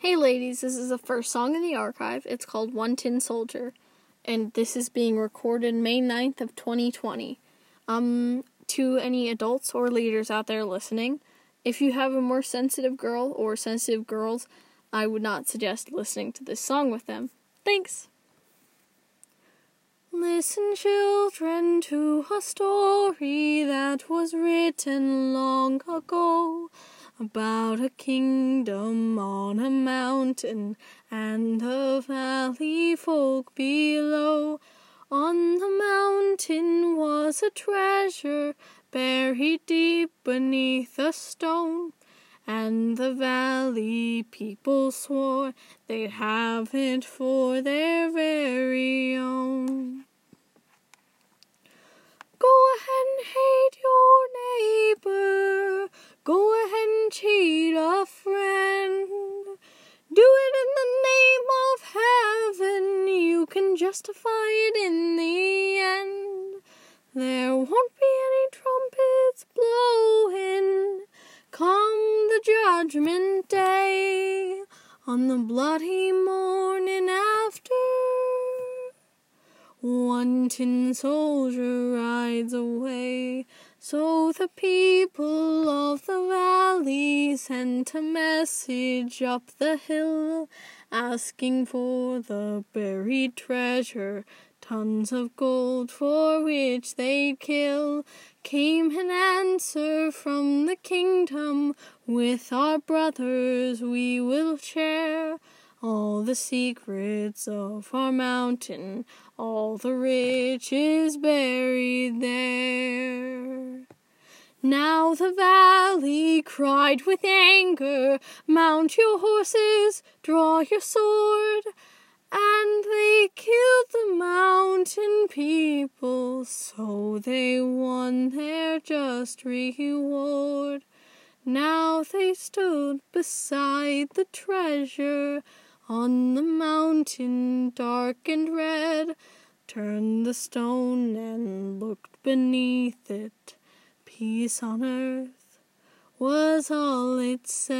Hey ladies, this is the first song in the archive. It's called One Tin Soldier, and this is being recorded May 9th of 2020. Um, to any adults or leaders out there listening, if you have a more sensitive girl or sensitive girls, I would not suggest listening to this song with them. Thanks. Listen, children, to a story that was written long ago about a kingdom on a mountain and the valley folk below. On the mountain was a treasure buried deep beneath a stone. And the valley people swore they'd have it for their very own. Do it in the name of heaven. You can justify it in the end. There won't be any trumpets blowing come the judgment day on the bloody morning after. One tin soldier rides away. So the people of the valley sent a message up the hill asking for the buried treasure, tons of gold for which they'd kill. Came an answer from the kingdom, with our brothers we will share all the secrets of our mountain, all the riches buried there. Now the valley cried with anger, Mount your horses, draw your sword. And they killed the mountain people, so they won their just reward. Now they stood beside the treasure on the mountain dark and red, turned the stone and looked beneath it. Peace on earth was all it said.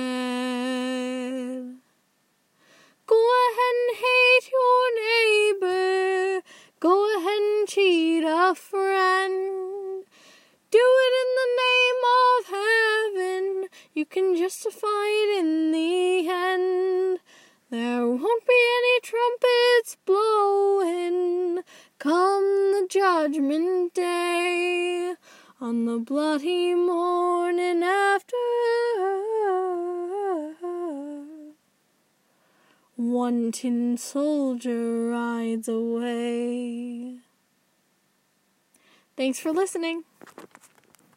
Go ahead and hate your neighbor. Go ahead and cheat a friend. Do it in the name of heaven. You can justify it in the end. There won't be any trumpets blowing come the judgment day on the bloody morning after. One tin soldier rides away. Thanks for listening.